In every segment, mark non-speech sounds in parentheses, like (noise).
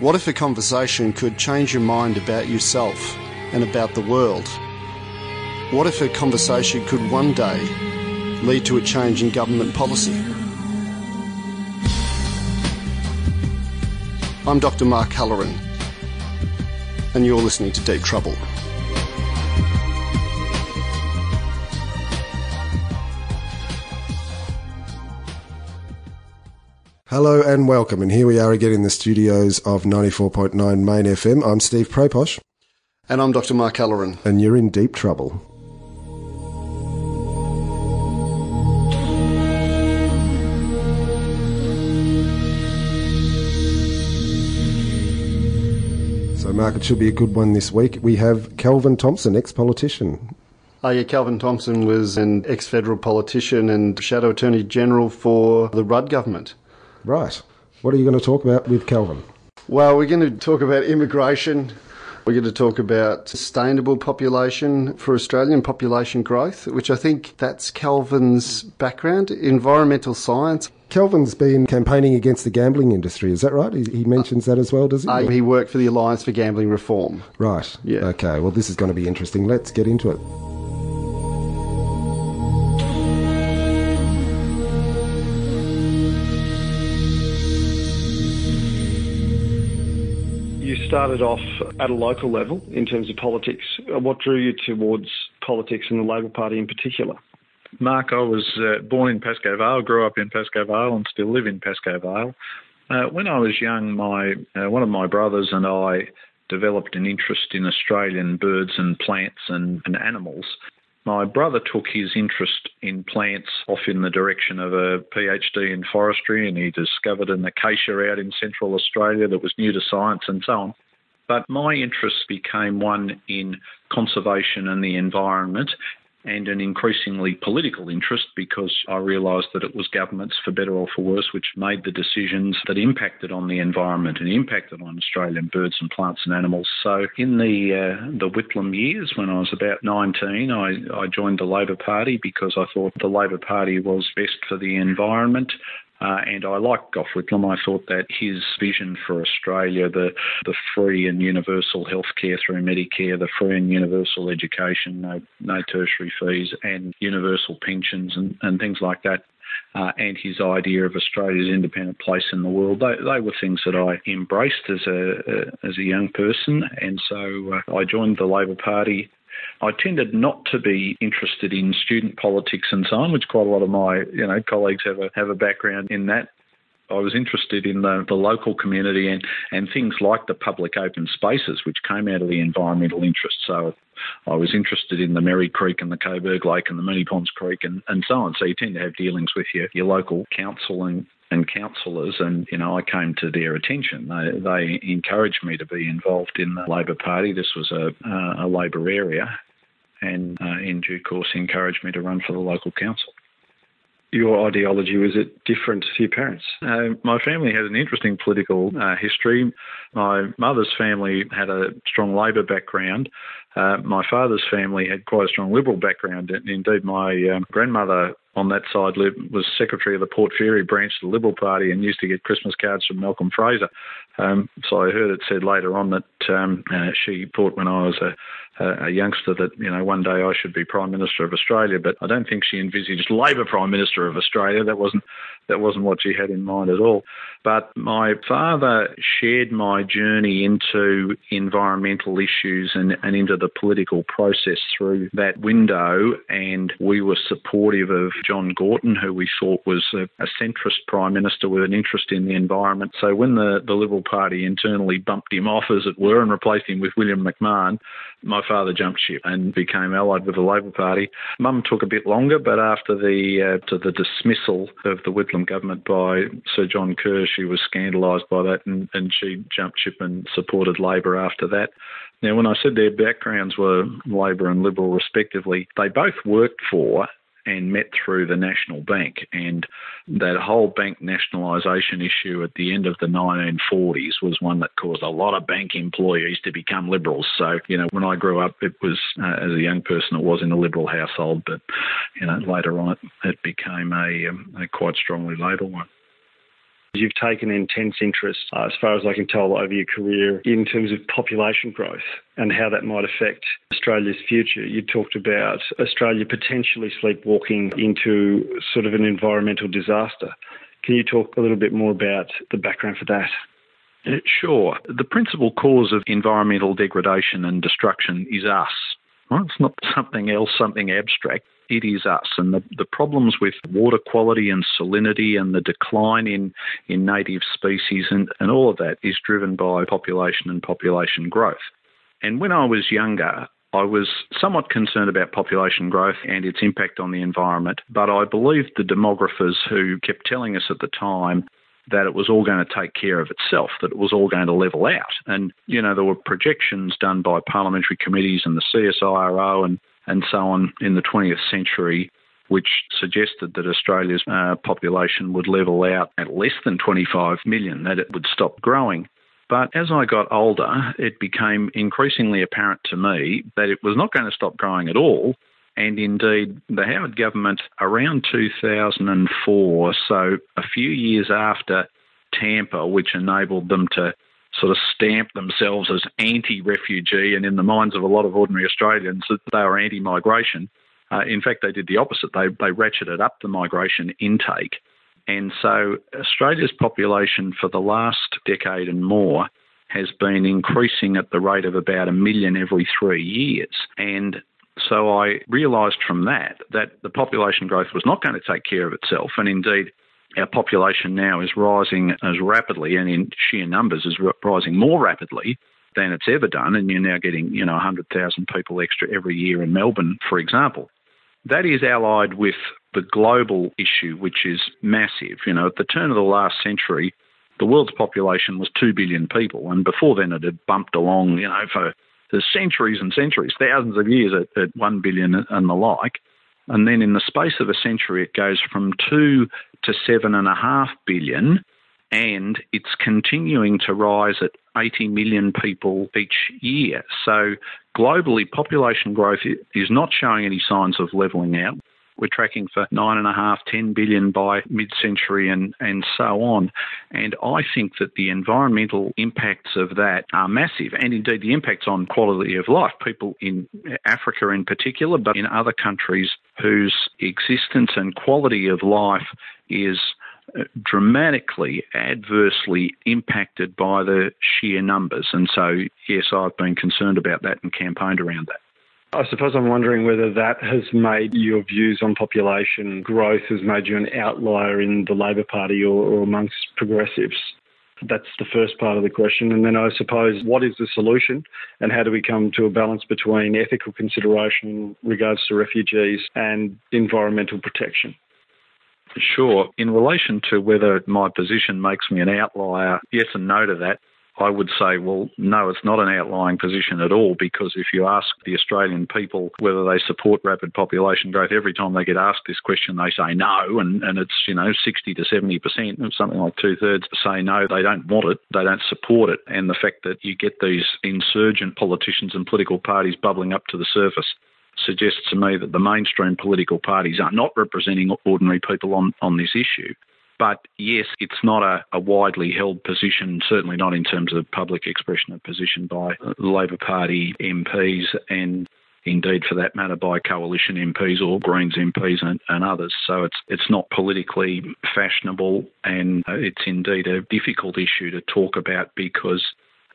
What if a conversation could change your mind about yourself and about the world? What if a conversation could one day lead to a change in government policy? I'm Dr. Mark Halloran, and you're listening to Deep Trouble. Hello and welcome, and here we are again in the studios of 94.9 Main FM. I'm Steve Proposh. And I'm Dr. Mark Halloran. And you're in deep trouble. So, Mark, it should be a good one this week. We have Kelvin Thomson, ex politician. Oh, yeah, Kelvin Thomson was an ex federal politician and Shadow Attorney General for the Rudd government. Right. What are you going to talk about with Calvin? Well, we're going to talk about immigration. We're going to talk about sustainable population for Australian population growth, which I think that's Calvin's background, environmental science. Kelvin's been campaigning against the gambling industry, is that right? He, mentions that as well, does he? Uh, he worked for the Alliance for Gambling Reform. Right. Yeah. Okay, well, this is going to be interesting. Let's get into it. Started off at a local level in terms of politics. What drew you towards politics and the Labor Party in particular? Mark, I was uh, born in Pascoe Vale, grew up in Pascoe Vale, and still live in Pascoe Vale. Uh, when I was young, my uh, one of my brothers and I developed an interest in Australian birds and plants and, and animals. My brother took his interest in plants off in the direction of a PhD in forestry, and he discovered an acacia out in central Australia that was new to science and so on. But my interest became one in conservation and the environment, and an increasingly political interest because I realised that it was governments, for better or for worse, which made the decisions that impacted on the environment and impacted on Australian birds and plants and animals. So in the uh, the Whitlam years, when I was about 19, I, I joined the Labor Party because I thought the Labor Party was best for the environment. Uh, and I like Gough Whitlam. I thought that his vision for Australia, the, the free and universal healthcare through Medicare, the free and universal education, no, no tertiary fees, and universal pensions and, and things like that, uh, and his idea of Australia's independent place in the world. They, they were things that I embraced as a, a as a young person, and so uh, I joined the Labor Party I tended not to be interested in student politics and so on, which quite a lot of my you know colleagues have a have a background in that. I was interested in the, the local community and, and things like the public open spaces, which came out of the environmental interest. So I was interested in the Merri Creek and the Coburg Lake and the Moonee Ponds Creek and, and so on. So you tend to have dealings with your, your local council and, and councillors, and you know, I came to their attention. They, they encouraged me to be involved in the Labor Party. This was a, a Labor area, and uh, in due course encouraged me to run for the local council. Your ideology was it different to your parents? Uh, my family has an interesting political uh, history. My mother's family had a strong Labor background. Uh, my father's family had quite a strong Liberal background. And indeed, my um, grandmother on that side was secretary of the Port Fairy branch of the Liberal Party and used to get Christmas cards from Malcolm Fraser. Um, so I heard it said later on that um, uh, she thought when I was a, a, youngster that you know one day I should be Prime Minister of Australia, but I don't think she envisaged Labor Prime Minister of Australia. That wasn't that wasn't what she had in mind at all. But my father shared my journey into environmental issues and, and into the political process through that window, and we were supportive of John Gorton, who we thought was a, a centrist Prime Minister with an interest in the environment. So when the, the Liberal Party internally bumped him off, as it were, and replaced him with William McMahon, my father jumped ship and became allied with the Labor Party. Mum took a bit longer, but after the uh, to the dismissal of the Whitlam government by Sir John Kerr, she was scandalised by that, and, and she jumped ship and supported Labor after that. Now, when I said their backgrounds were Labor and Liberal respectively, they both worked for and met through the National Bank. And that whole bank nationalisation issue at the end of the 1940s was one that caused a lot of bank employees to become Liberals. So, you know, when I grew up, it was, uh, as a young person, it was in a Liberal household, but, you know, later on it, it became a, um, a quite strongly Labor one. You've taken intense interest, uh, as far as I can tell, over your career in terms of population growth and how that might affect Australia's future. You talked about Australia potentially sleepwalking into sort of an environmental disaster. Can you talk a little bit more about the background for that? Sure. The principal cause of environmental degradation and destruction is us. Well, it's not something else, something abstract. It is us. And the, the problems with water quality and salinity and the decline in, in native species and, and all of that is driven by population and population growth. And when I was younger, I was somewhat concerned about population growth and its impact on the environment, but I believed the demographers who kept telling us at the time that it was all going to take care of itself, that it was all going to level out. And, you know, there were projections done by parliamentary committees and the CSIRO and, and so on in the 20th century which suggested that Australia's uh, population would level out at less than 25 million, that it would stop growing. But as I got older, it became increasingly apparent to me that it was not going to stop growing at all, and indeed, the Howard government around 2004, so a few years after Tampa, which enabled them to sort of stamp themselves as anti refugee, and in the minds of a lot of ordinary Australians, that they were anti migration. Uh, in fact, they did the opposite. They, they ratcheted up the migration intake. And so Australia's population for the last decade and more has been increasing at the rate of about a million every three years. And so I realised from that that the population growth was not going to take care of itself, and indeed our population now is rising as rapidly and in sheer numbers is rising more rapidly than it's ever done, and you're now getting you know 100,000 people extra every year in Melbourne, for example. That is allied with the global issue, which is massive. You know, at the turn of the last century, the world's population was 2 billion people, and before then it had bumped along, you know, for centuries and centuries, thousands of years at, at 1 billion and the like. And then in the space of a century, it goes from 2 to 7.5 billion, and it's continuing to rise at 80 million people each year. So globally, population growth is not showing any signs of levelling out. We're tracking for nine and a half, ten billion by mid-century, and and so on. And I think that the environmental impacts of that are massive, and indeed the impacts on quality of life. People in Africa, in particular, but in other countries whose existence and quality of life is uh, dramatically adversely impacted by the sheer numbers. And so, yes, I've been concerned about that and campaigned around that. I suppose I'm wondering whether that has made your views on population growth has made you an outlier in the Labor Party or, or amongst progressives. That's the first part of the question. And then I suppose, what is the solution and how do we come to a balance between ethical consideration in regards to refugees and environmental protection? Sure. In relation to whether my position makes me an outlier, yes and no to that. I would say, well, no, it's not an outlying position at all because if you ask the Australian people whether they support rapid population growth, every time they get asked this question, they say no, and, and it's, you know, 60 to 70%, something like two thirds say no, they don't want it, they don't support it. And the fact that you get these insurgent politicians and political parties bubbling up to the surface suggests to me that the mainstream political parties are not representing ordinary people on, on this issue. But yes, it's not a, a, widely held position, certainly not in terms of public expression of position by Labor Party MPs and indeed for that matter by coalition MPs or Greens MPs and, and others. So it's it's not politically fashionable and uh, it's indeed a difficult issue to talk about because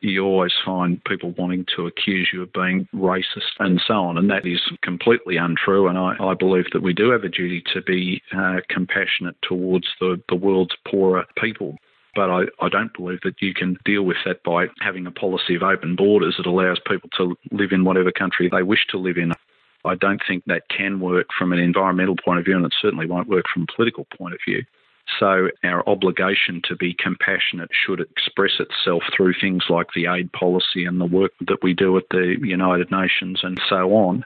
you always find people wanting to accuse you of being racist and so on. And that is completely untrue. And I, I believe that we do have a duty to be uh, compassionate towards the, the world's poorer people. But I, I don't believe that you can deal with that by having a policy of open borders that allows people to live in whatever country they wish to live in. I don't think that can work from an environmental point of view, and it certainly won't work from a political point of view. So our obligation to be compassionate should express itself through things like the aid policy and the work that we do at the United Nations and so on.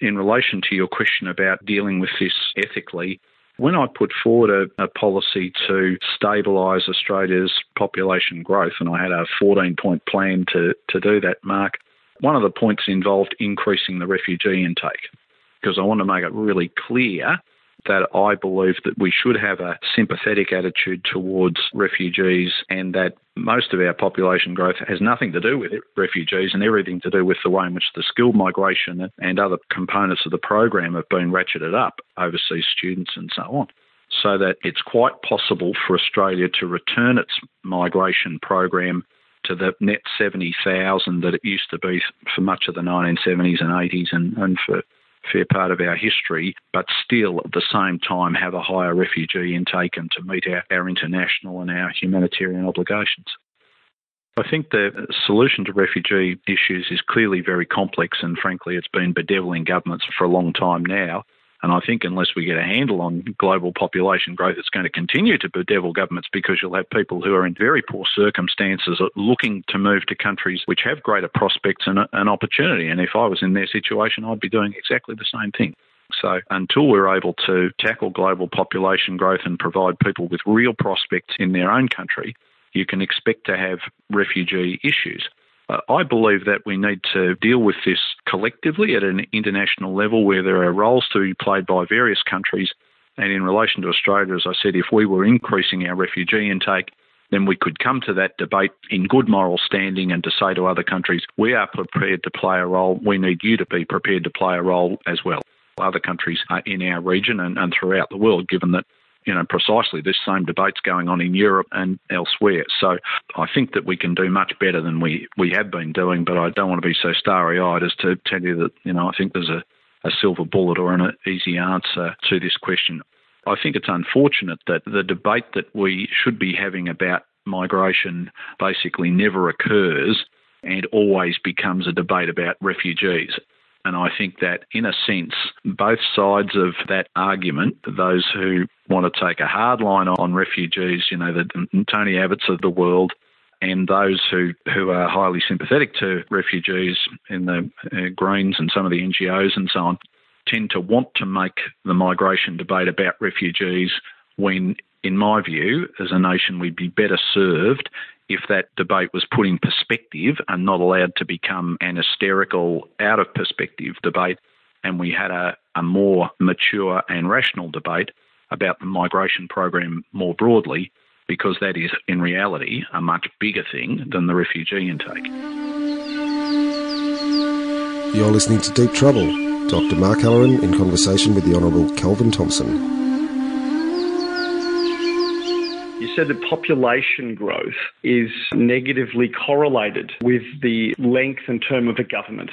In relation to your question about dealing with this ethically, when I put forward a, a policy to stabilise Australia's population growth, and I had a 14 point plan to, to do that, Mark, one of the points involved increasing the refugee intake because I want to make it really clear that I believe that we should have a sympathetic attitude towards refugees and that most of our population growth has nothing to do with it, refugees and everything to do with the way in which the skilled migration and other components of the program have been ratcheted up, overseas students and so on. So that it's quite possible for Australia to return its migration program to the net 70,000 that it used to be for much of the 1970s and 80s and, and for fair part of our history, but still at the same time have a higher refugee intake and to meet our, our international and our humanitarian obligations. I think the solution to refugee issues is clearly very complex, and frankly, it's been bedeviling governments for a long time now. And I think unless we get a handle on global population growth, it's going to continue to bedevil governments because you'll have people who are in very poor circumstances looking to move to countries which have greater prospects and an opportunity. And if I was in their situation, I'd be doing exactly the same thing. So until we're able to tackle global population growth and provide people with real prospects in their own country, you can expect to have refugee issues. Uh, I believe that we need to deal with this collectively at an international level where there are roles to be played by various countries. And in relation to Australia, as I said, if we were increasing our refugee intake, then we could come to that debate in good moral standing and to say to other countries, we are prepared to play a role. We need you to be prepared to play a role as well. Other countries in our region and, and throughout the world, given that you know, precisely this same debate's going on in Europe and elsewhere. So I think that we can do much better than we, we have been doing, but I don't want to be so starry eyed as to tell you that, you know, I think there's a, a silver bullet or an easy answer to this question. I think it's unfortunate that the debate that we should be having about migration basically never occurs and always becomes a debate about refugees. And I think that, in a sense, both sides of that argument, those who want to take a hard line on refugees, you know, the Tony Abbotts of the world, and those who, who are highly sympathetic to refugees in the uh, Greens and some of the NGOs and so on, tend to want to make the migration debate about refugees when, in my view, as a nation, we'd be better served if that debate was put in perspective and not allowed to become an hysterical, out of perspective debate, and we had a, a more mature and rational debate about the migration program more broadly, because that is, in reality, a much bigger thing than the refugee intake. You're listening to Deep Trouble. Dr. Mark Halloran in conversation with the Honourable Kelvin Thomson. Said that population growth is negatively correlated with the length and term of a government.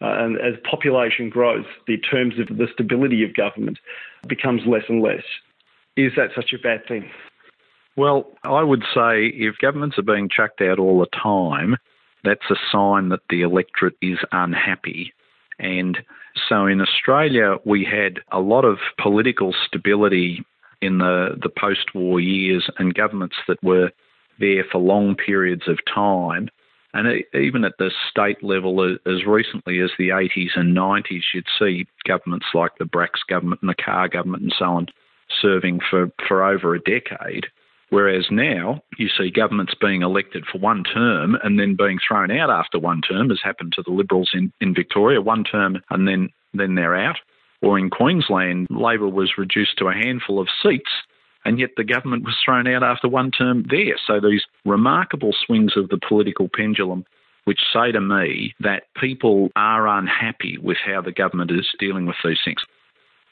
Uh, and as population grows, the terms of the stability of government becomes less and less. Is that such a bad thing? Well, I would say if governments are being chucked out all the time, that's a sign that the electorate is unhappy. And so in Australia, we had a lot of political stability in the, the post war years and governments that were there for long periods of time. And even at the state level, as recently as the 80s and 90s, you'd see governments like the Bracks government and the Carr government and so on serving for, for over a decade. Whereas now you see governments being elected for one term and then being thrown out after one term, as happened to the Liberals in, in Victoria, one term and then, then they're out or in Queensland, Labor was reduced to a handful of seats, and yet the government was thrown out after one term there. So these remarkable swings of the political pendulum, which say to me that people are unhappy with how the government is dealing with these things.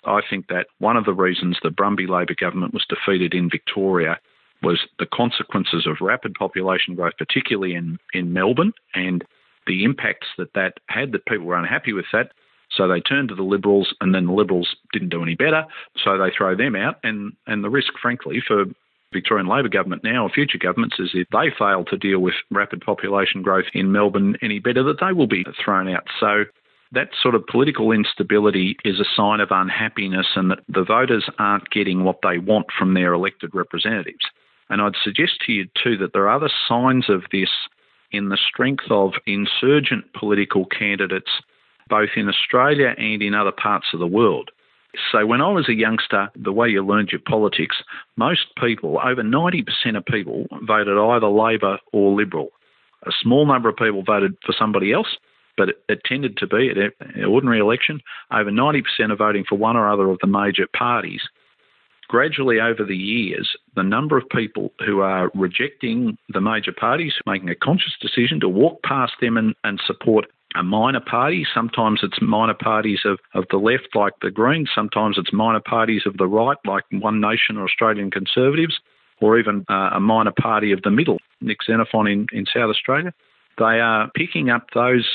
I think that one of the reasons the Brumby Labor government was defeated in Victoria was the consequences of rapid population growth, particularly in, in Melbourne, and the impacts that that had, that people were unhappy with that. So they turned to the Liberals, and then the Liberals didn't do any better, so they throw them out. And, and the risk, frankly, for Victorian Labor government now or future governments is if they fail to deal with rapid population growth in Melbourne any better, that they will be thrown out. So that sort of political instability is a sign of unhappiness and that the voters aren't getting what they want from their elected representatives. And I'd suggest to you too that there are other signs of this in the strength of insurgent political candidates both in Australia and in other parts of the world. So when I was a youngster, the way you learned your politics, most people, over 90% of people, voted either Labor or Liberal. A small number of people voted for somebody else, but it, it tended to be at an ordinary election over 90% are voting for one or other of the major parties. Gradually over the years, the number of people who are rejecting the major parties, making a conscious decision to walk past them and, and support a minor party. Sometimes it's minor parties of, of the left, like the Greens. Sometimes it's minor parties of the right, like One Nation or Australian Conservatives, or even uh, a minor party of the middle, Nick Xenophon in, in South Australia. They are picking up those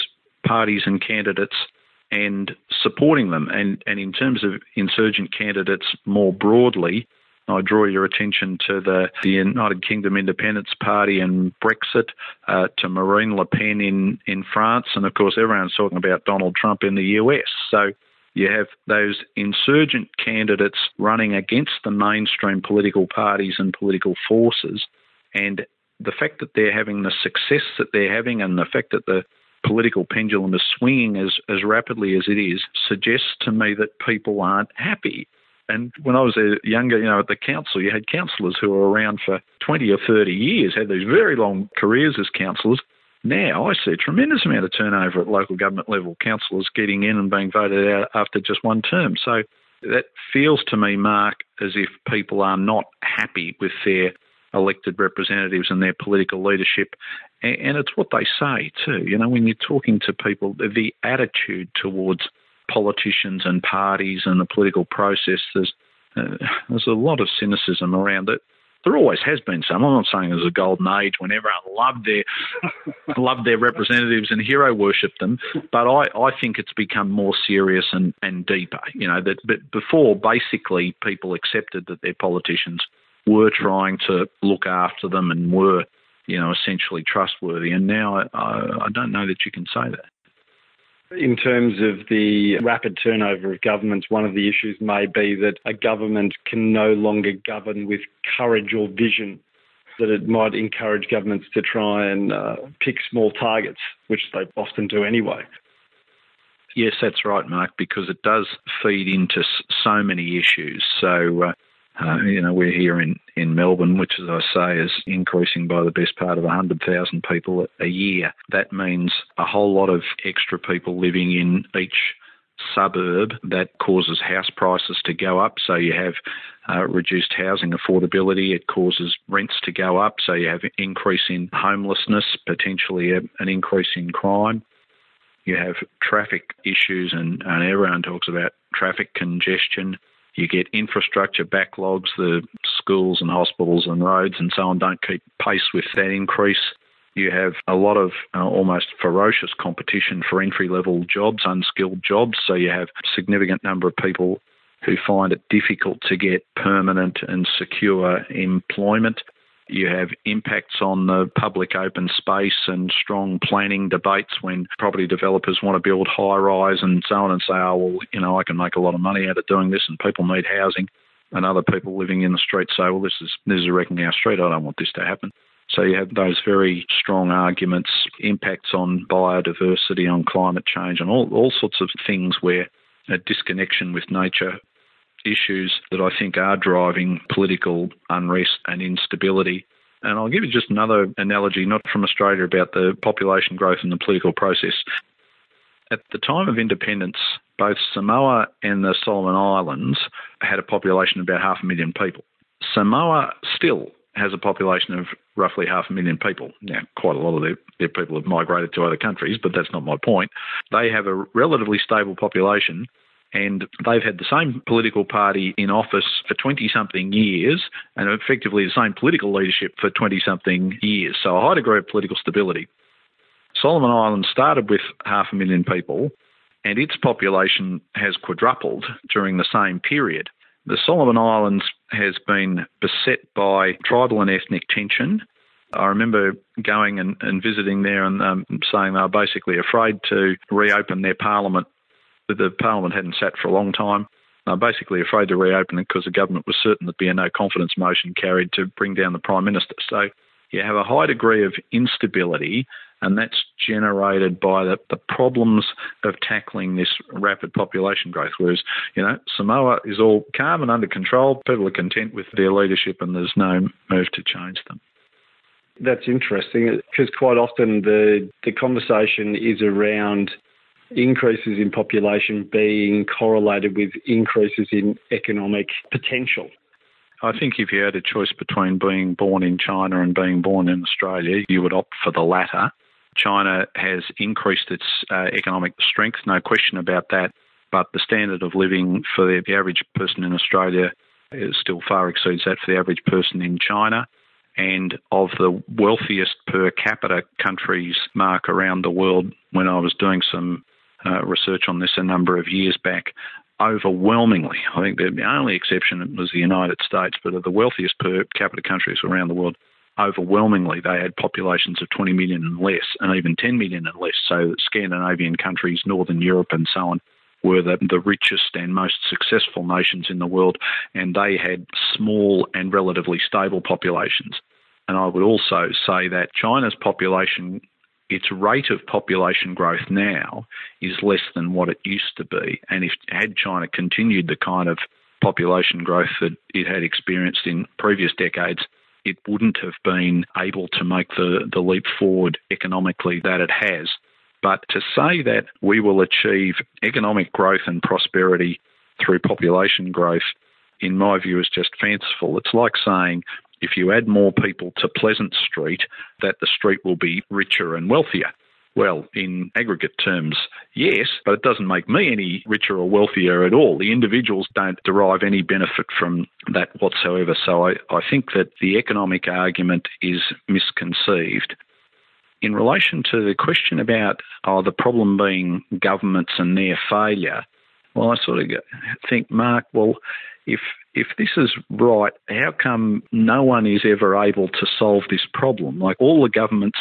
parties and candidates and supporting them. And, and in terms of insurgent candidates more broadly, I draw your attention to the, the United Kingdom Independence Party and Brexit, uh, to Marine Le Pen in, in France, and of course, everyone's talking about Donald Trump in the US. So you have those insurgent candidates running against the mainstream political parties and political forces. And the fact that they're having the success that they're having and the fact that the political pendulum is swinging as, as rapidly as it is suggests to me that people aren't happy. And when I was younger, you know, at the council, you had councillors who were around for 20 or 30 years, had these very long careers as councillors. Now I see a tremendous amount of turnover at local government level, councillors getting in and being voted out after just one term. So that feels to me, Mark, as if people are not happy with their elected representatives and their political leadership. And it's what they say too. You know, when you're talking to people, the attitude towards politicians and parties and the political process, there's uh, there's a lot of cynicism around it. There always has been some. I'm not saying there's a golden age when everyone loved their (laughs) loved their representatives and hero worshipped them, but I, I think it's become more serious and, and deeper. You know that but before basically people accepted that their politicians were trying to look after them and were you know essentially trustworthy, and now I, I don't know that you can say that. In terms of the rapid turnover of governments, one of the issues may be that a government can no longer govern with courage or vision, that it might encourage governments to try and uh, pick small targets, which they often do anyway. Yes, that's right, Mark, because it does feed into so many issues. So, uh, uh, you know, we're here in, in Melbourne, which, as I say, is increasing by the best part of 100,000 people a year. That means a whole lot of extra people living in each suburb that causes house prices to go up. So you have uh, reduced housing affordability. It causes rents to go up. So you have increase in homelessness, potentially a, an increase in crime. You have traffic issues, and, and everyone talks about traffic congestion. You get infrastructure backlogs, the schools and hospitals and roads and so on don't keep pace with that increase. You have a lot of uh, almost ferocious competition for entry level jobs, unskilled jobs. So you have a significant number of people who find it difficult to get permanent and secure employment. You have impacts on the public open space and strong planning debates when property developers want to build high rise and so on and say, oh, well, you know, I can make a lot of money out of doing this and people need housing. And other people living in the street say, well, this is, this is wrecking our street. I don't want this to happen. So you have those very strong arguments, impacts on biodiversity, on climate change, and all, all sorts of things where a disconnection with nature issues that I think are driving political unrest and instability. And I'll give you just another analogy, not from Australia, about the population growth and the political process. At the time of independence, both Samoa and the Solomon Islands had a population of about half a million people. Samoa still has a population of roughly half a million people. Now, quite a lot of their, their people have migrated to other countries, but that's not my point. They have a relatively stable population and they've had the same political party in office for 20 something years and effectively the same political leadership for 20 something years. So a high degree of political stability. Solomon Islands started with half a million people and its population has quadrupled during the same period. The Solomon Islands has been beset by tribal and ethnic tension. I remember going and, and visiting there and um, saying they were basically afraid to reopen their parliament the Parliament hadn't sat for a long time. I'm basically afraid to reopen it because the government was certain there'd be a no confidence motion carried to bring down the Prime Minister. So you have a high degree of instability, and that's generated by the, the problems of tackling this rapid population growth. Whereas, you know, Samoa is all calm and under control. People are content with their leadership, and there's no move to change them. That's interesting because quite often the, the conversation is around increases in population being correlated with increases in economic potential. I think if you had a choice between being born in China and being born in Australia, you would opt for the latter. China has increased its uh, economic strength, no question about that, but the standard of living for the, average person in Australia still far exceeds that for the average person in China. And of the wealthiest per capita countries, Mark, around the world, when I was doing some uh, research on this a number of years back, overwhelmingly, I think the only exception was the United States, but of the wealthiest per capita countries around the world, overwhelmingly they had populations of 20 million and less, and even 10 million and less. So Scandinavian countries, Northern Europe, and so on were the, the richest and most successful nations in the world, and they had small and relatively stable populations. And I would also say that China's population, its rate of population growth now is less than what it used to be. And if had China continued the kind of population growth that it had experienced in previous decades, it wouldn't have been able to make the, the leap forward economically that it has. But to say that we will achieve economic growth and prosperity through population growth, in my view, is just fanciful. It's like saying if you add more people to Pleasant Street, that the street will be richer and wealthier. Well, in aggregate terms, yes, but it doesn't make me any richer or wealthier at all. The individuals don't derive any benefit from that whatsoever. So I, I think that the economic argument is misconceived. In relation to the question about oh, the problem being governments and their failure, well, I sort of think, Mark, well, if if this is right, how come no one is ever able to solve this problem? Like all the governments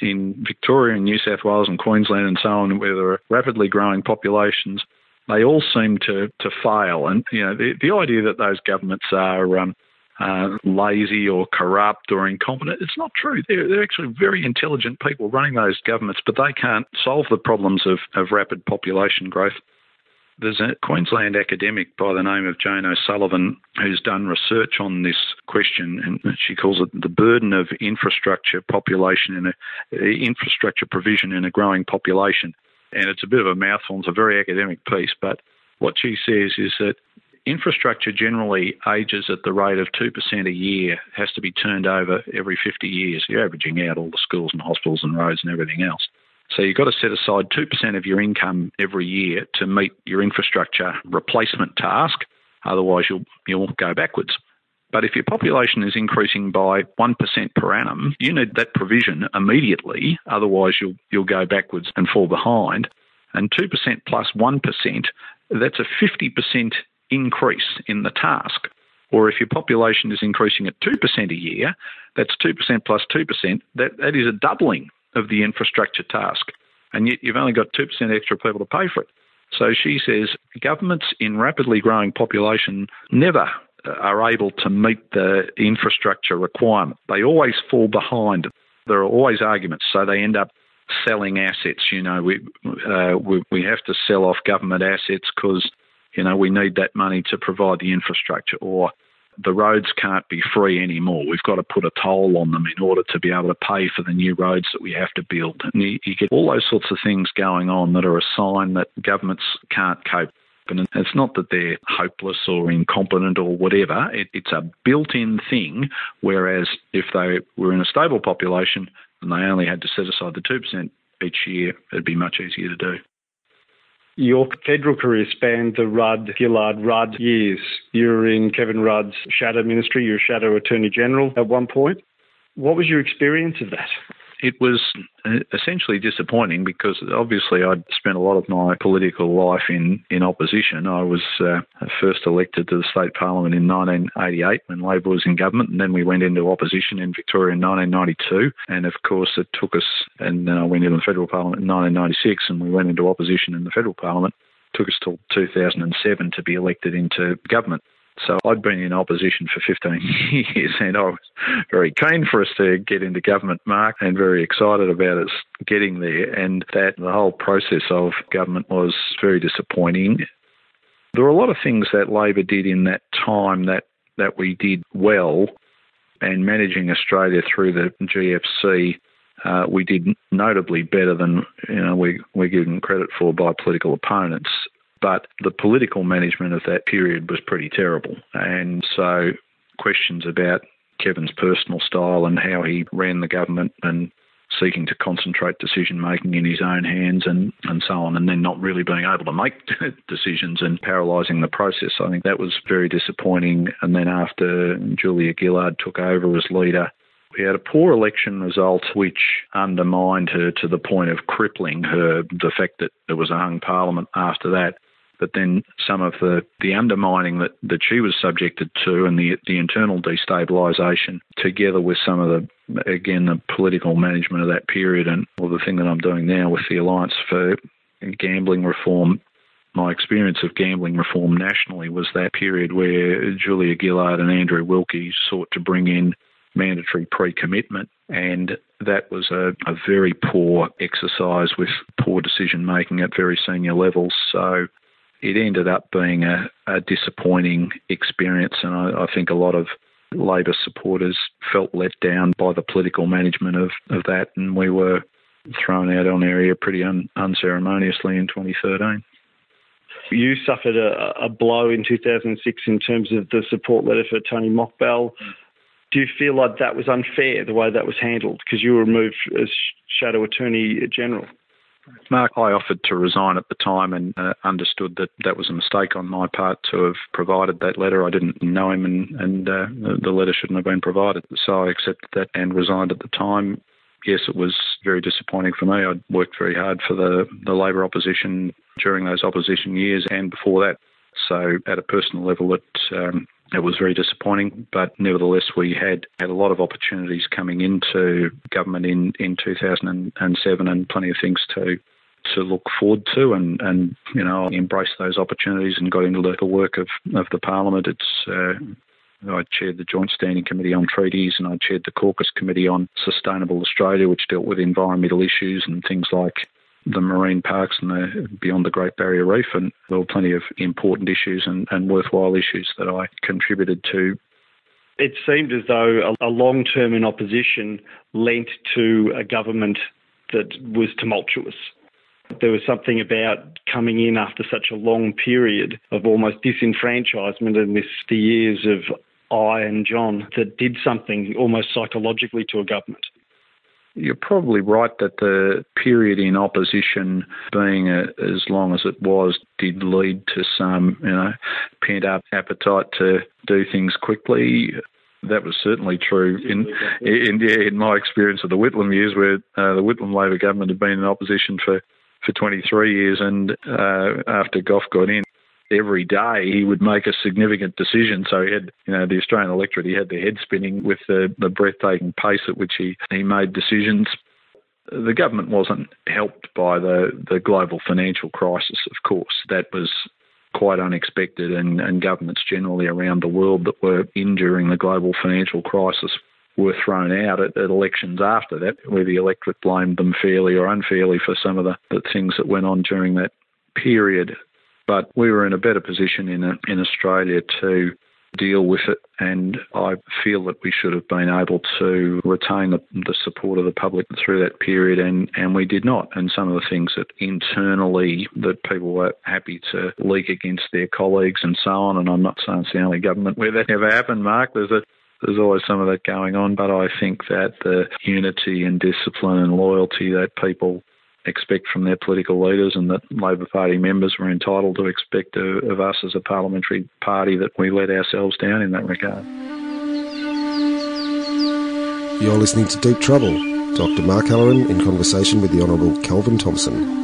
in Victoria and New South Wales and Queensland and so on, where there are rapidly growing populations, they all seem to, to fail. And you know, the, the idea that those governments are um, uh, lazy or corrupt or incompetent. It's not true. They're, they're actually very intelligent people running those governments, but they can't solve the problems of, of rapid population growth. There's a Queensland academic by the name of Jane O'Sullivan who's done research on this question, and she calls it the burden of infrastructure population in a infrastructure provision in a growing population. And it's a bit of a mouthful. It's a very academic piece, but what she says is that infrastructure generally ages at the rate of 2% a year, has to be turned over every 50 years. You're averaging out all the schools and hospitals and roads and everything else. So you've got to set aside 2% of your income every year to meet your infrastructure replacement task. Otherwise, you'll, you'll go backwards. But if your population is increasing by 1% per annum, you need that provision immediately. Otherwise, you'll, you'll go backwards and fall behind. And 2% plus 1, that's a 50% increase in the task. Or if your population is increasing at 2% a year, that's 2% plus 2%, that, that is a doubling of the infrastructure task. And yet you've only got 2% extra people to pay for it. So she says governments in rapidly growing population never uh, are able to meet the infrastructure requirement. They always fall behind. There are always arguments, so they end up selling assets. You know, we uh, we, we have to sell off government assets because you know, we need that money to provide the infrastructure, or the roads can't be free anymore. We've got to put a toll on them in order to be able to pay for the new roads that we have to build. And you, you get all those sorts of things going on that are a sign that governments can't cope. And it's not that they're hopeless or incompetent or whatever. It, it's a built-in thing. Whereas if they were in a stable population and they only had to set aside the two percent each year, it'd be much easier to do. Your federal career spanned the Rudd, Gillard, Rudd years. You were in Kevin Rudd's shadow ministry, you were shadow attorney general at one point. What was your experience of that? It was uh, essentially disappointing because obviously I'd spent a lot of my political life in, in opposition. I was uh, first elected to the state parliament in 1988 when Labor was in government, and then we went into opposition in Victoria in 1992. And of course, it took us, and then I went into the federal parliament in 1996, and we went into opposition in the federal parliament. Took us till 2007 to be elected into government. So I'd been in opposition for 15 (laughs) years and I was very keen for us to get into government, Mark, and very excited about us getting there. And that the whole process of government was very disappointing. There were a lot of things that Labor did in that time that, that we did well. and managing Australia through the GFC, uh, we did notably better than you know we we're given credit for by political opponents. But the political management of that period was pretty terrible, and so questions about Kevin's personal style and how he ran the government and seeking to concentrate decision making in his own hands and, and so on, and then not really being able to make (laughs) decisions and paralysing the process. I think that was very disappointing. And then after Julia Gillard took over as leader, we had a poor election result which undermined her to the point of crippling her, the fact that there was a hung parliament after that but then some of the, the undermining that, that she was subjected to and the, the internal destabilisation, together with some of the, again, the political management of that period and well, the thing that I'm doing now with the Alliance for Gambling Reform my experience of gambling reform nationally was that period where Julia Gillard and Andrew Wilkie sought to bring in mandatory pre commitment, and that was a, a, very poor exercise with poor decision making at very senior levels. So it ended up being a, a disappointing experience, and I, I, think a lot of Labor supporters felt let down by the political management of, of that, and we were thrown out on area pretty un, unceremoniously in 2013. You suffered a, a, blow in 2006 in terms of the support letter for Tony Mokbel. Do you feel like that was unfair, the way that was handled, because you were removed as Shadow Attorney General? Mark, I offered to resign at the time and uh, understood that that was a mistake on my part to have provided that letter. I didn't know him and, and uh, the letter shouldn't have been provided. So I accepted that and resigned at the time. Yes, it was very disappointing for me. I'd worked very hard for the, the Labor opposition during those opposition years and before that. So at a personal level, it um, it was very disappointing, but nevertheless, we had had a lot of opportunities coming into government in, in 2007 and plenty of things to to look forward to and, and you know embrace those opportunities and got into the work of, of the parliament. It's uh, I chaired the Joint Standing Committee on Treaties and I chaired the Caucus Committee on Sustainable Australia, which dealt with environmental issues and things like the marine parks and the beyond the Great Barrier Reef, and there were plenty of important issues and, and worthwhile issues that I contributed to. It seemed as though a, a long term in opposition lent to a government that was tumultuous. There was something about coming in after such a long period of almost disenfranchisement and this the years of I and John that did something almost psychologically to a government. You're probably right that the period in opposition being a, as long as it was did lead to some, you know, pent up appetite to do things quickly. That was certainly true in in, in my experience of the Whitlam years, where uh, the Whitlam Labor government had been in opposition for for 23 years, and uh, after Gough got in, every day he would make a significant decision. So he had, you know, the Australian electorate, he had their head spinning with the, the breathtaking pace at which he, he made decisions. The government wasn't helped by the, the global financial crisis, of course. That was quite unexpected, and, and governments generally around the world that were in during the global financial crisis were thrown out at, at, elections after that, where the electorate blamed them fairly or unfairly for some of the, the things that went on during that period. But we were in a better position in, in Australia to deal with it, and I feel that we should have been able to retain the, the, support of the public through that period, and, and we did not. And some of the things that internally that people were happy to leak against their colleagues and so on, and I'm not saying it's the only government where that ever happened, Mark. There's a there's always some of that going on, but I think that the unity and discipline and loyalty that people expect from their political leaders and that Labor Party members were entitled to expect of us as a parliamentary party that we let ourselves down in that regard. You're listening to Deep Trouble. Dr. Mark Halloran in conversation with the Honourable Kelvin Thomson.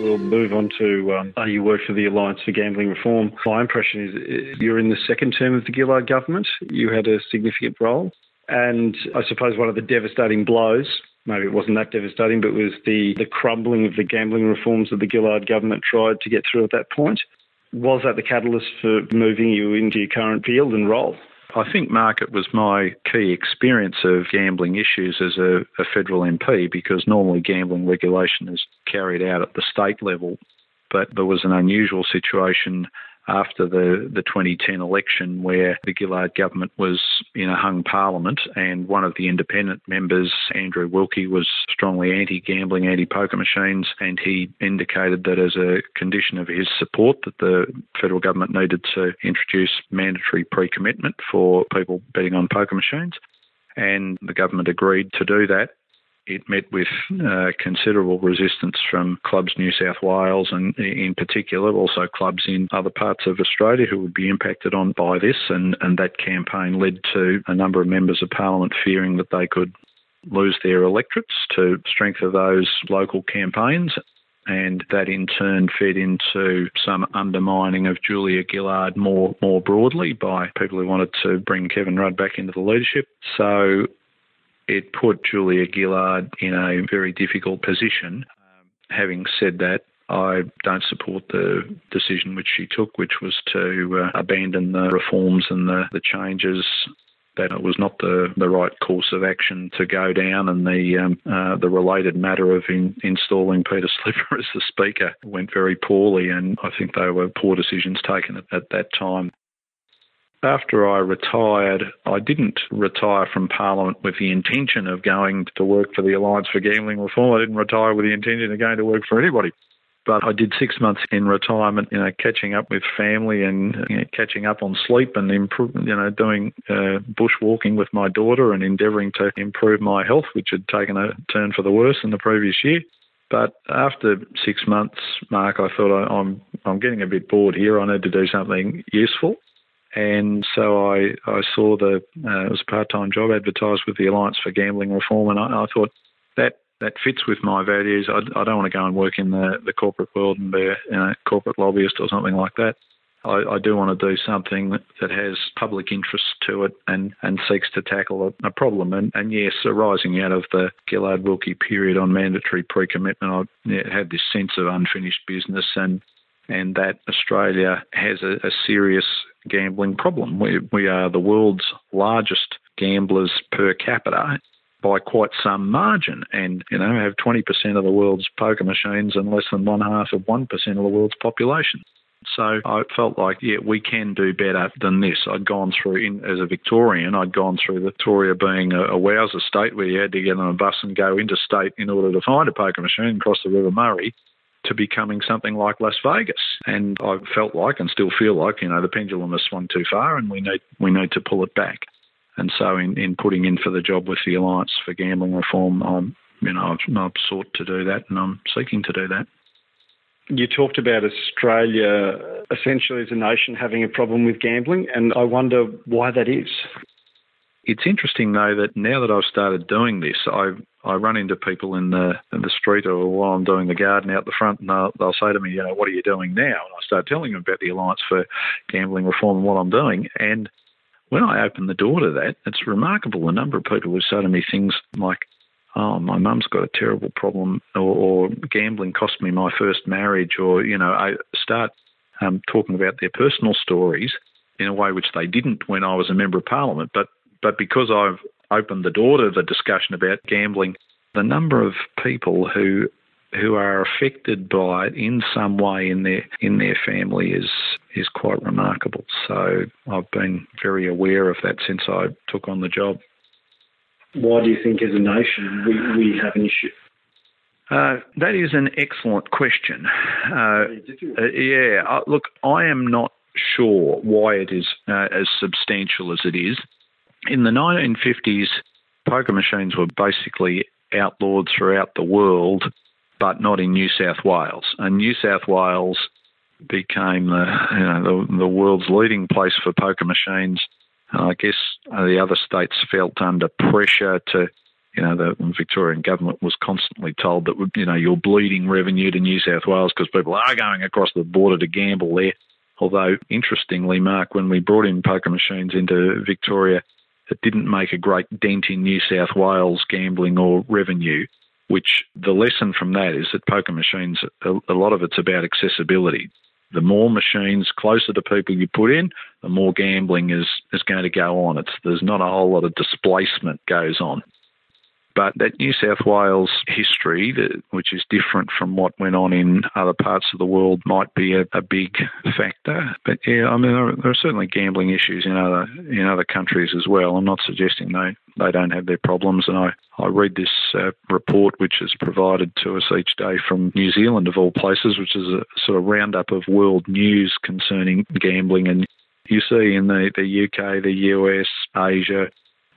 We'll move on to um, you work for the Alliance for Gambling Reform. My impression is you're in the second term of the Gillard government. You had a significant role. And I suppose one of the devastating blows, maybe it wasn't that devastating, but was the, the crumbling of the gambling reforms that the Gillard government tried to get through at that point. Was that the catalyst for moving you into your current field and role? I think, Mark, it was my key experience of gambling issues as a, a, federal MP because normally gambling regulation is carried out at the state level. But there was an unusual situation after the, the 2010 election where the Gillard government was in a hung parliament and one of the independent members, Andrew Wilkie, was strongly anti-gambling, anti-poker machines and he indicated that as a condition of his support that the federal government needed to introduce mandatory pre-commitment for people betting on poker machines. And the government agreed to do that it met with uh, considerable resistance from clubs New South Wales and in particular also clubs in other parts of Australia who would be impacted on by this and, and that campaign led to a number of members of parliament fearing that they could lose their electorates to strength of those local campaigns and that in turn fed into some undermining of Julia Gillard more more broadly by people who wanted to bring Kevin Rudd back into the leadership. So it put Julia Gillard in a very difficult position. Um, having said that, I don't support the decision which she took, which was to uh, abandon the reforms and the, the changes. That it was not the, the right course of action to go down, and the um, uh, the related matter of in, installing Peter Slipper (laughs) as the speaker went very poorly, and I think they were poor decisions taken at, at that time. After I retired, I didn't retire from Parliament with the intention of going to work for the Alliance for Gambling Reform. I didn't retire with the intention of going to work for anybody. But I did six months in retirement, you know, catching up with family and you know, catching up on sleep and improve, you know, doing uh, bushwalking with my daughter and endeavouring to improve my health, which had taken a turn for the worse in the previous year. But after six months, Mark, I thought I, I'm I'm getting a bit bored here. I need to do something useful. And so I, I saw the uh, it was a part time job advertised with the Alliance for Gambling Reform, and I, I thought that that fits with my values. I, I, don't want to go and work in the, the corporate world and be a you know, corporate lobbyist or something like that. I, I, do want to do something that, has public interest to it and, and seeks to tackle a, a problem. And, and, yes, arising out of the Gillard Wilkie period on mandatory pre commitment, I had this sense of unfinished business and and that Australia has a, a serious gambling problem. We, we are the world's largest gamblers per capita by quite some margin and, you know, have 20% of the world's poker machines and less than one half of 1% of the world's population. So I felt like, yeah, we can do better than this. I'd gone through, in, as a Victorian, I'd gone through Victoria being a, a wowser state where you had to get on a bus and go interstate in order to find a poker machine across the River Murray to becoming something like Las Vegas. And I felt like and still feel like, you know, the pendulum has swung too far and we need we need to pull it back. And so in, in putting in for the job with the Alliance for Gambling Reform, I'm you know, I've, I've sought to do that and I'm seeking to do that. You talked about Australia essentially as a nation having a problem with gambling, and I wonder why that is. It's interesting though that now that I've started doing this, I I run into people in the in the street or while I'm doing the garden out the front, and they'll, they'll say to me, you know, what are you doing now? And I start telling them about the Alliance for Gambling Reform and what I'm doing. And when I open the door to that, it's remarkable the number of people who say to me things like, oh, my mum's got a terrible problem, or, or gambling cost me my first marriage, or, you know, I start um, talking about their personal stories in a way which they didn't when I was a member of parliament. But but because I've opened the door to the discussion about gambling, the number of people who who are affected by it in some way in their in their family is is quite remarkable. So I've been very aware of that since I took on the job. Why do you think, as a nation, we, we have an issue? Uh, that is an excellent question. Uh, uh, yeah, uh, look, I am not sure why it is uh, as substantial as it is. In the 1950s, poker machines were basically outlawed throughout the world, but not in New South Wales. And New South Wales became the, you know, the, the world's leading place for poker machines. I guess the other states felt under pressure to, you know, the Victorian government was constantly told that, you know, you're bleeding revenue to New South Wales because people are going across the border to gamble there. Although, interestingly, Mark, when we brought in poker machines into Victoria, it didn't make a great dent in New South Wales gambling or revenue, which the lesson from that is that poker machines, a lot of it's about accessibility. The more machines closer to people you put in, the more gambling is, is going to go on. It's, there's not a whole lot of displacement goes on. But that New South Wales history, which is different from what went on in other parts of the world, might be a, a big factor. But yeah, I mean, there are, there are, certainly gambling issues in other in other countries as well. I'm not suggesting they, they don't have their problems. And I, I read this uh, report, which is provided to us each day from New Zealand, of all places, which is a sort of roundup of world news concerning gambling. And you see in the, the UK, the US, Asia,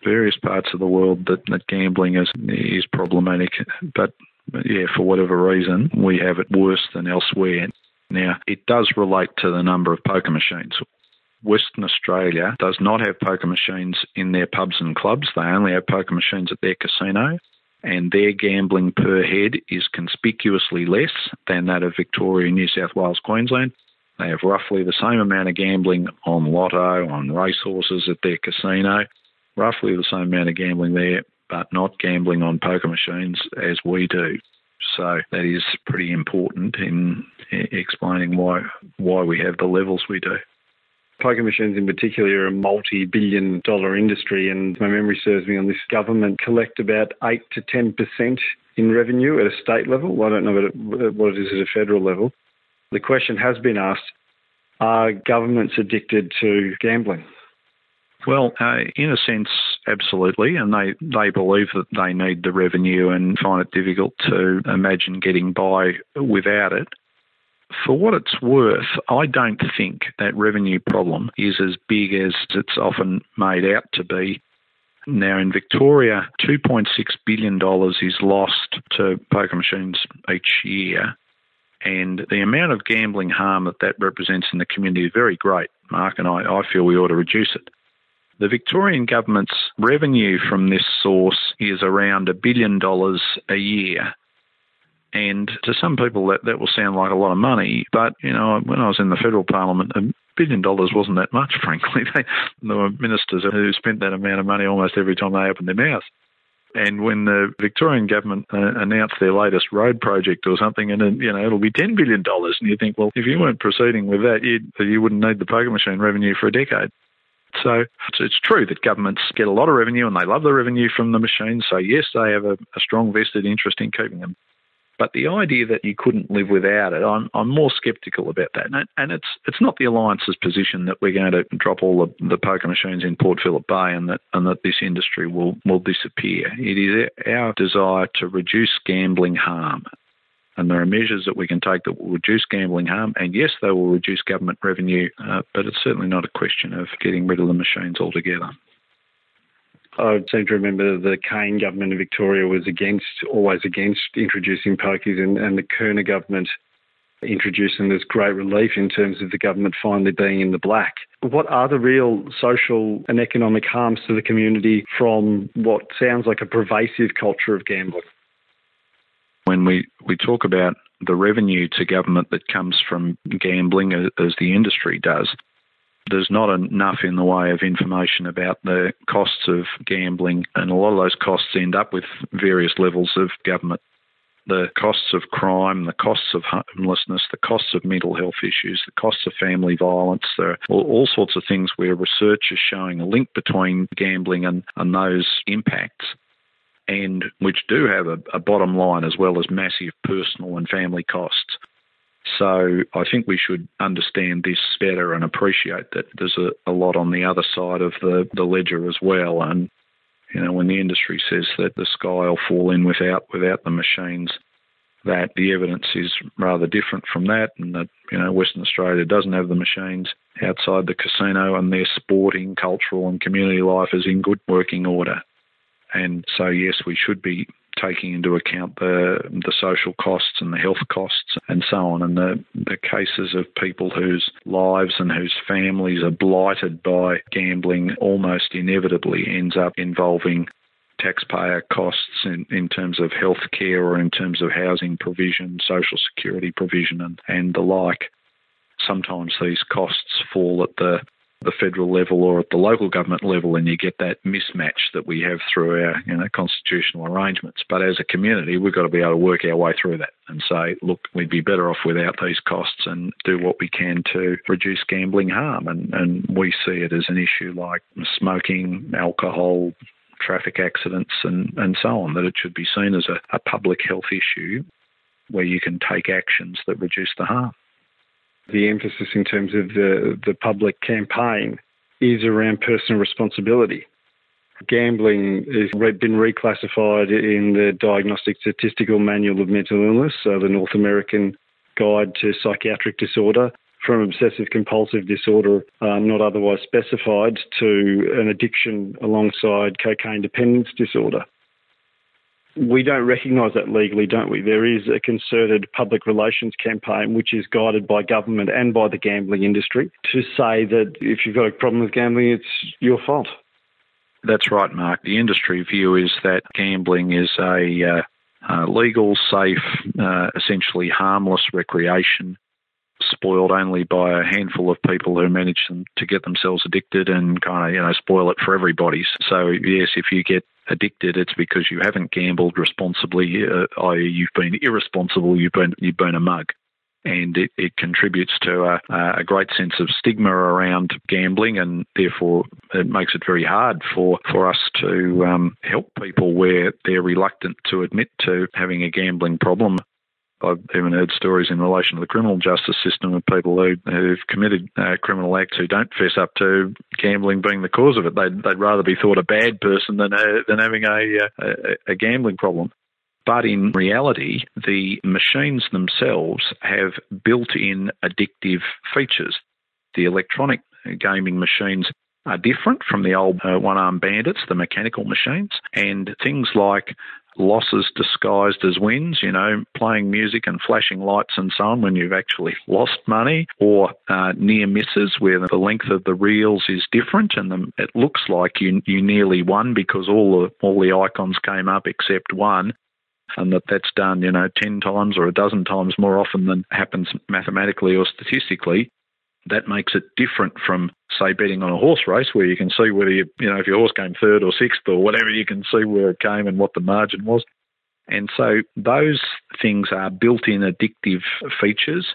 various parts of the world that, that gambling is is problematic. But yeah, for whatever reason, we have it worse than elsewhere. Now, it does relate to the number of poker machines. Western Australia does not have poker machines in their pubs and clubs. They only have poker machines at their casino, and their gambling per head is conspicuously less than that of Victoria, New South Wales, Queensland. They have roughly the same amount of gambling on lotto, on racehorses at their casino, roughly the same amount of gambling there, but not gambling on poker machines as we do. So that is pretty important in explaining why why we have the levels we do. Poker machines in particular are a multi-billion dollar industry and my memory serves me on this government collect about 8 to 10% in revenue at a state level. I don't know what it is at a federal level. The question has been asked, are governments addicted to gambling? Well, uh, in a sense, absolutely, and they, they believe that they need the revenue and find it difficult to imagine getting by without it. For what it's worth, I don't think that revenue problem is as big as it's often made out to be. Now, in Victoria, $2.6 billion is lost to poker machines each year. And the amount of gambling harm that that represents in the community is very great, Mark, and I, I feel we ought to reduce it. The Victorian government's revenue from this source is around a billion dollars a year. And to some people, that, that will sound like a lot of money. But, you know, when I was in the federal parliament, a billion dollars wasn't that much, (laughs) frankly. There were ministers who spent that amount of money almost every time they opened their mouth. And when the Victorian government uh, announced their latest road project or something, and you know it'll be ten billion dollars, and you think, well, if you weren't proceeding with that, you you wouldn't need the poker machine revenue for a decade. So it's true that governments get a lot of revenue and they love the revenue from the machines. So, yes, they have a, a strong vested interest in keeping them. But the idea that you couldn't live without it, I'm, I'm more sceptical about that. And, and it's it's not the alliance's position that we're going to drop all the, the poker machines in Port Phillip Bay and that and that this industry will will disappear. It is our desire to reduce gambling harm and there are measures that we can take that will reduce gambling harm. And yes, they will reduce government revenue, uh, but it's certainly not a question of getting rid of the machines altogether. I seem to remember the Cain government in Victoria was against, always against introducing pokies, and, and the Kirner government introduced them as great relief in terms of the government finally being in the black. What are the real social and economic harms to the community from what sounds like a pervasive culture of gambling? We, talk about the revenue to government that comes from gambling, as the industry does, there's not enough in the way of information about the costs of gambling, and a lot of those costs end up with various levels of government. The costs of crime, the costs of homelessness, the costs of mental health issues, the costs of family violence. There are all, all sorts of things where research is showing a link between gambling and, and those impacts and which do have a, a bottom line as well as massive personal and family costs. So I think we should understand this better and appreciate that there's a, a, lot on the other side of the, the ledger as well. And you know, when the industry says that the sky will fall in without without the machines, that the evidence is rather different from that, and that you know Western Australia doesn't have the machines outside the casino, and their sporting, cultural, and community life is in good working order. And so, yes, we should be taking into account the the social costs and the health costs and so on, and the the cases of people whose lives and whose families are blighted by gambling almost inevitably ends up involving taxpayer costs in, in terms of health care or in terms of housing provision, social security provision, and, and the like. Sometimes these costs fall at the the federal level or at the local government level, and you get that mismatch that we have through our you know constitutional arrangements. But as a community, we've got to be able to work our way through that and say, look, we'd be better off without these costs and do what we can to reduce gambling harm. And, and we see it as an issue like smoking, alcohol, traffic accidents and, and so on, that it should be seen as a, a public health issue where you can take actions that reduce the harm. The emphasis in terms of the, the public campaign is around personal responsibility. Gambling has been reclassified in the Diagnostic Statistical Manual of Mental Illness, so the North American Guide to Psychiatric Disorder, from obsessive compulsive disorder uh, not otherwise specified to an addiction alongside cocaine dependence disorder. We don't recognise that legally, don't we? There is a concerted public relations campaign which is guided by government and by the gambling industry to say that if you've got a problem with gambling, it's your fault. That's right, Mark. The industry view is that gambling is a uh, uh, legal, safe, uh, essentially harmless recreation spoiled only by a handful of people who manage to get themselves addicted and kind of you know spoil it for everybody. So yes, if you get addicted, it's because you haven't gambled responsibly, uh, i.e., you've been irresponsible, you've been you've been a mug. And it, it contributes to a, a great sense of stigma around gambling, and therefore it makes it very hard for, for us to um, help people where they're reluctant to admit to having a gambling problem. I've even heard stories in relation to the criminal justice system of people who, who've committed uh, criminal acts who don't fess up to gambling being the cause of it. They'd, they'd rather be thought a bad person than, uh, than having a, uh, a, a gambling problem. But in reality, the machines themselves have built in addictive features. The electronic gaming machines are different from the old uh, one armed bandits, the mechanical machines, and things like losses disguised as wins, you know, playing music and flashing lights and so on when you've actually lost money, or uh, near misses where the length of the reels is different and the, it looks like you you nearly won because all the all the icons came up except one. And that that's done, you know, 10 times or a dozen times more often than happens mathematically or statistically that makes it different from, say, betting on a horse race where you can see whether you, you know, if your horse came third or sixth or whatever, you can see where it came and what the margin was. And so those things are built in addictive features,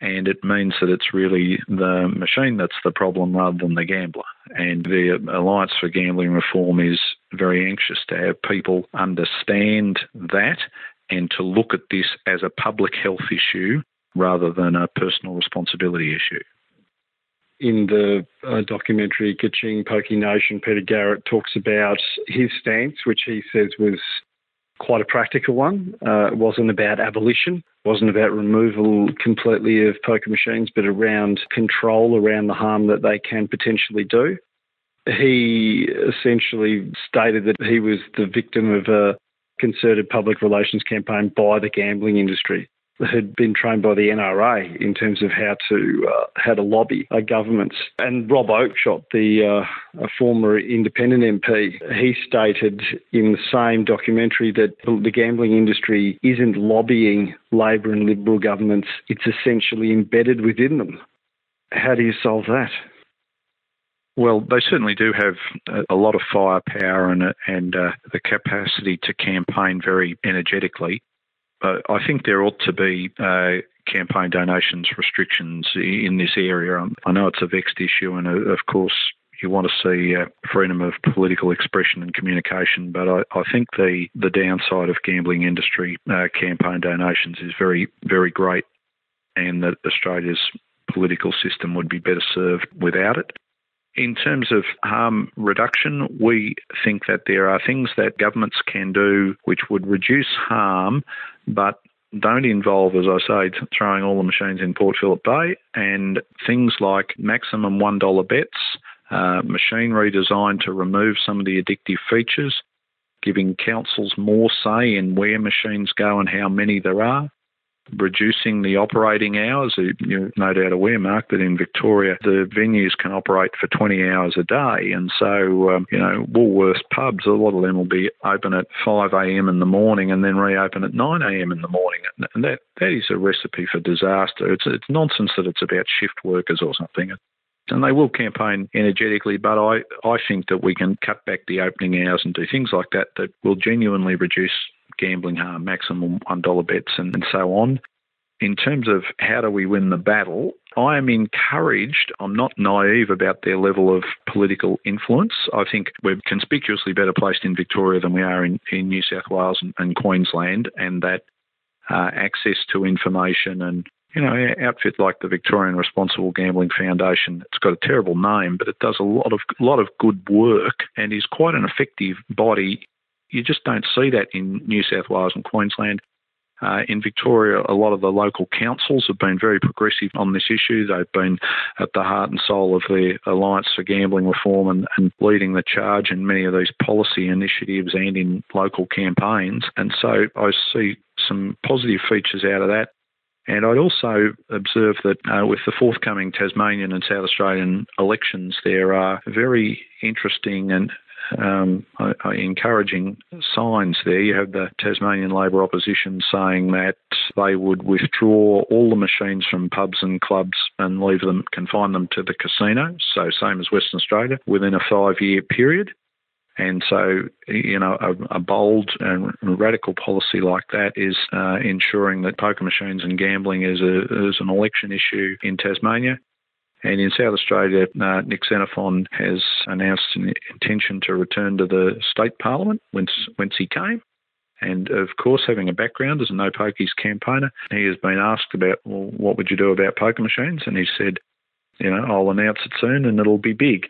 and it means that it's really the machine that's the problem rather than the gambler. And the Alliance for Gambling Reform is very anxious to have people understand that and to look at this as a public health issue rather than a personal responsibility issue in the uh, documentary Kaching Pokie Nation, Peter Garrett talks about his stance, which he says was quite a practical one. Uh, it wasn't about abolition, wasn't about removal completely of poker machines, but around control around the harm that they can potentially do. He essentially stated that he was the victim of a concerted public relations campaign by the gambling industry had been trained by the NRA in terms of how to uh, how to lobby uh, governments. And Rob Oakeshott, the uh, former independent MP, he stated in the same documentary that the gambling industry isn't lobbying Labor and Liberal governments; it's essentially embedded within them. How do you solve that? Well, they certainly do have a lot of firepower and, and uh, the capacity to campaign very energetically. I think there ought to be uh, campaign donations restrictions in this area. Um, I know it's a vexed issue, and uh, of course, you want to see uh, freedom of political expression and communication. But I, I, think the, the downside of gambling industry uh, campaign donations is very, very great, and that Australia's political system would be better served without it. In terms of harm reduction, we think that there are things that governments can do which would reduce harm but don't involve, as I say, throwing all the machines in Port Phillip Bay and things like maximum $1 bets, uh, designed to remove some of the addictive features, giving councils more say in where machines go and how many there are, reducing the operating hours. You're no doubt aware, Mark, that in Victoria the venues can operate for 20 hours a day. And so, um, you know, Woolworths pubs, a lot of them will be open at 5 a.m. in the morning and then reopen at 9 a.m. in the morning. And that, that is a recipe for disaster. It's, it's nonsense that it's about shift workers or something and they will campaign energetically, but I, I think that we can cut back the opening hours and do things like that that will genuinely reduce gambling harm, maximum $1 bets, and, and so on. In terms of how do we win the battle, I am encouraged. I'm not naive about their level of political influence. I think we're conspicuously better placed in Victoria than we are in, in New South Wales and, and Queensland, and that uh, access to information and you know, an outfit like the Victorian Responsible Gambling Foundation, it's got a terrible name, but it does a lot of a lot of good work and is quite an effective body. You just don't see that in New South Wales and Queensland. Uh, in Victoria, a lot of the local councils have been very progressive on this issue. They've been at the heart and soul of the Alliance for Gambling Reform and, and leading the charge in many of these policy initiatives and in local campaigns. And so I see some positive features out of that. And I'd also observe that uh, with the forthcoming Tasmanian and South Australian elections, there are very interesting and um, encouraging signs there. You have the Tasmanian Labor opposition saying that they would withdraw all the machines from pubs and clubs and leave them, confine them to the casino. So same as Western Australia within a five-year period. And so, you know, a, a bold and radical policy like that is uh, ensuring that poker machines and gambling is, a, is an election issue in Tasmania. And in South Australia, uh, Nick Xenophon has announced an intention to return to the state parliament whence, whence he came. And of course, having a background as a no pokies campaigner, he has been asked about, well, what would you do about poker machines? And he said, you know, I'll announce it soon and it'll be big.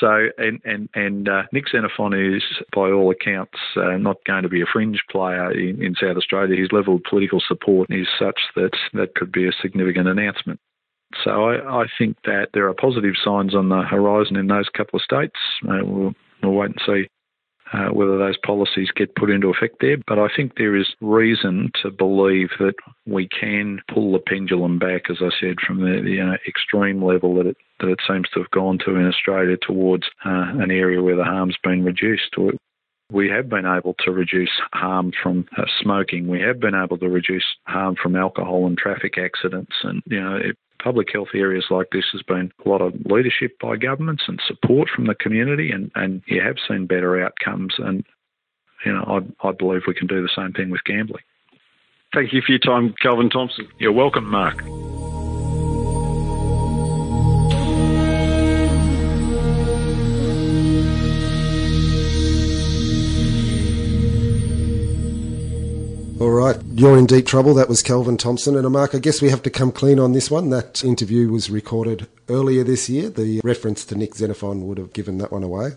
So, and and and uh, Nick Xenophon is, by all accounts, uh, not going to be a fringe player in, in South Australia. His level of political support is such that that could be a significant announcement. So, I, I think that there are positive signs on the horizon in those couple of states. Uh, we'll, we'll wait and see uh, whether those policies get put into effect there. But I think there is reason to believe that we can pull the pendulum back, as I said, from the, the uh, extreme level that it that it seems to have gone to in Australia towards uh, an area where the harm's been reduced. We have been able to reduce harm from uh, smoking. We have been able to reduce harm from alcohol and traffic accidents. And, you know, it, public health areas like this has been a lot of leadership by governments and support from the community, and, and you have seen better outcomes. And you know, I, I believe we can do the same thing with gambling. Thank you for your time, Kelvin Thomson. You're welcome, Mark. All right, you're in deep trouble. That was Kelvin Thomson. And uh, Mark, I guess we have to come clean on this one. That interview was recorded earlier this year. The reference to Nick Xenophon would have given that one away.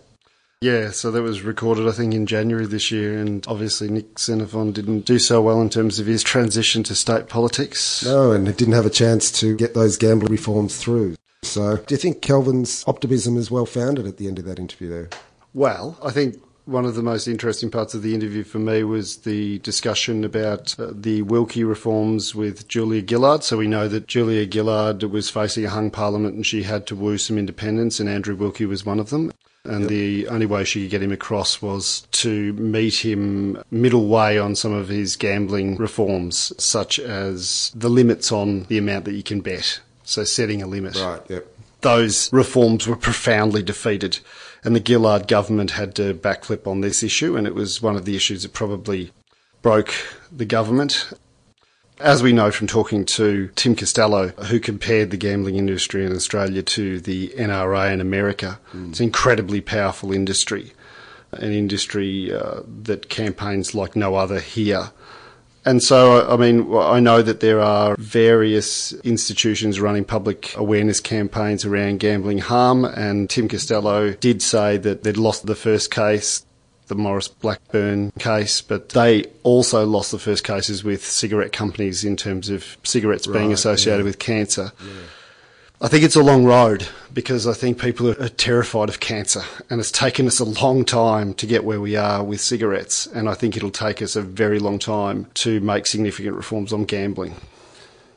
Yeah, so that was recorded, I think, in January this year, and obviously Nick Xenophon didn't do so well in terms of his transition to state politics. No, and he didn't have a chance to get those gambling reforms through. So, do you think Kelvin's optimism is well founded at the end of that interview there? Well, I think one of the most interesting parts of the interview for me was the discussion about uh, the Wilkie reforms with Julia Gillard. So we know that Julia Gillard was facing a hung parliament and she had to woo some independents, and Andrew Wilkie was one of them. And yep. the only way she could get him across was to meet him middle way on some of his gambling reforms, such as the limits on the amount that you can bet. So setting a limit. Right, yep. Those reforms were profoundly defeated and the Gillard government had to backflip on this issue, and it was one of the issues that probably broke the government. As we know from talking to Tim Costello, who compared the gambling industry in Australia to the NRA in America, mm. it's an incredibly powerful industry, an industry uh, that campaigns like no other here. And so, I mean, I know that there are various institutions running public awareness campaigns around gambling harm, and Tim Costello did say that they'd lost the first case, the Maurice Blackburn case, but they also lost the first cases with cigarette companies in terms of cigarettes right, being associated yeah. with cancer. Yeah. I think it's a long road because I think people are terrified of cancer and it's taken us a long time to get where we are with cigarettes and I think it'll take us a very long time to make significant reforms on gambling.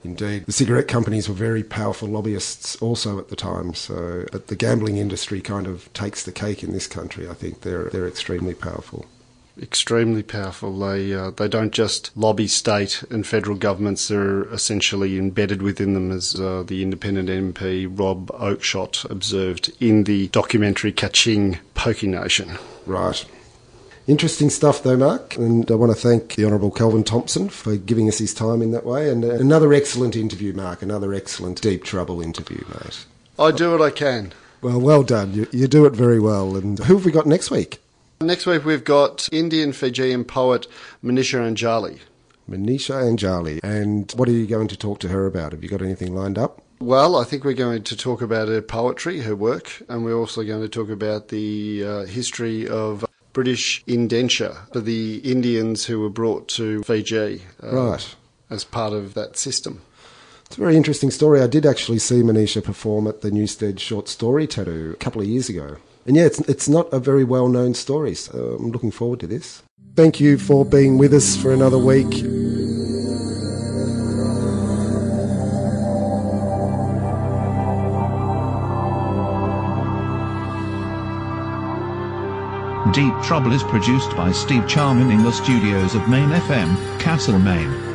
Indeed. The cigarette companies were very powerful lobbyists also at the time, so but the gambling industry kind of takes the cake in this country. I think they're they're extremely powerful extremely powerful. They uh, they don't just lobby state and federal governments; they're essentially embedded within them, as uh, the independent MP Rob Oakeshott observed in the documentary Kaching Pokie Nation. Right. Interesting stuff, though, Mark. And I want to thank the Honourable Kelvin Thomson for giving us his time in that way. And uh, another excellent interview, Mark. Another excellent Deep Trouble interview, mate. I do what I can. Well, well done. You, you do it very well. And who have we got next week? Next week we've got Indian Fijian poet Manisha Anjali. Manisha Anjali. And what are you going to talk to her about? Have you got anything lined up? Well, I think we're going to talk about her poetry, her work, and we're also going to talk about the uh, history of British indenture for the Indians who were brought to Fiji. Uh, right. As part of that system. It's a very interesting story. I did actually see Manisha perform at the Newstead Short Story Tattoo a couple of years ago. And yeah, it's, it's not a very well known story, so I'm looking forward to this. Thank you for being with us for another week. Deep Trouble is produced by Steve Charman in the studios of Main FM, Castlemaine.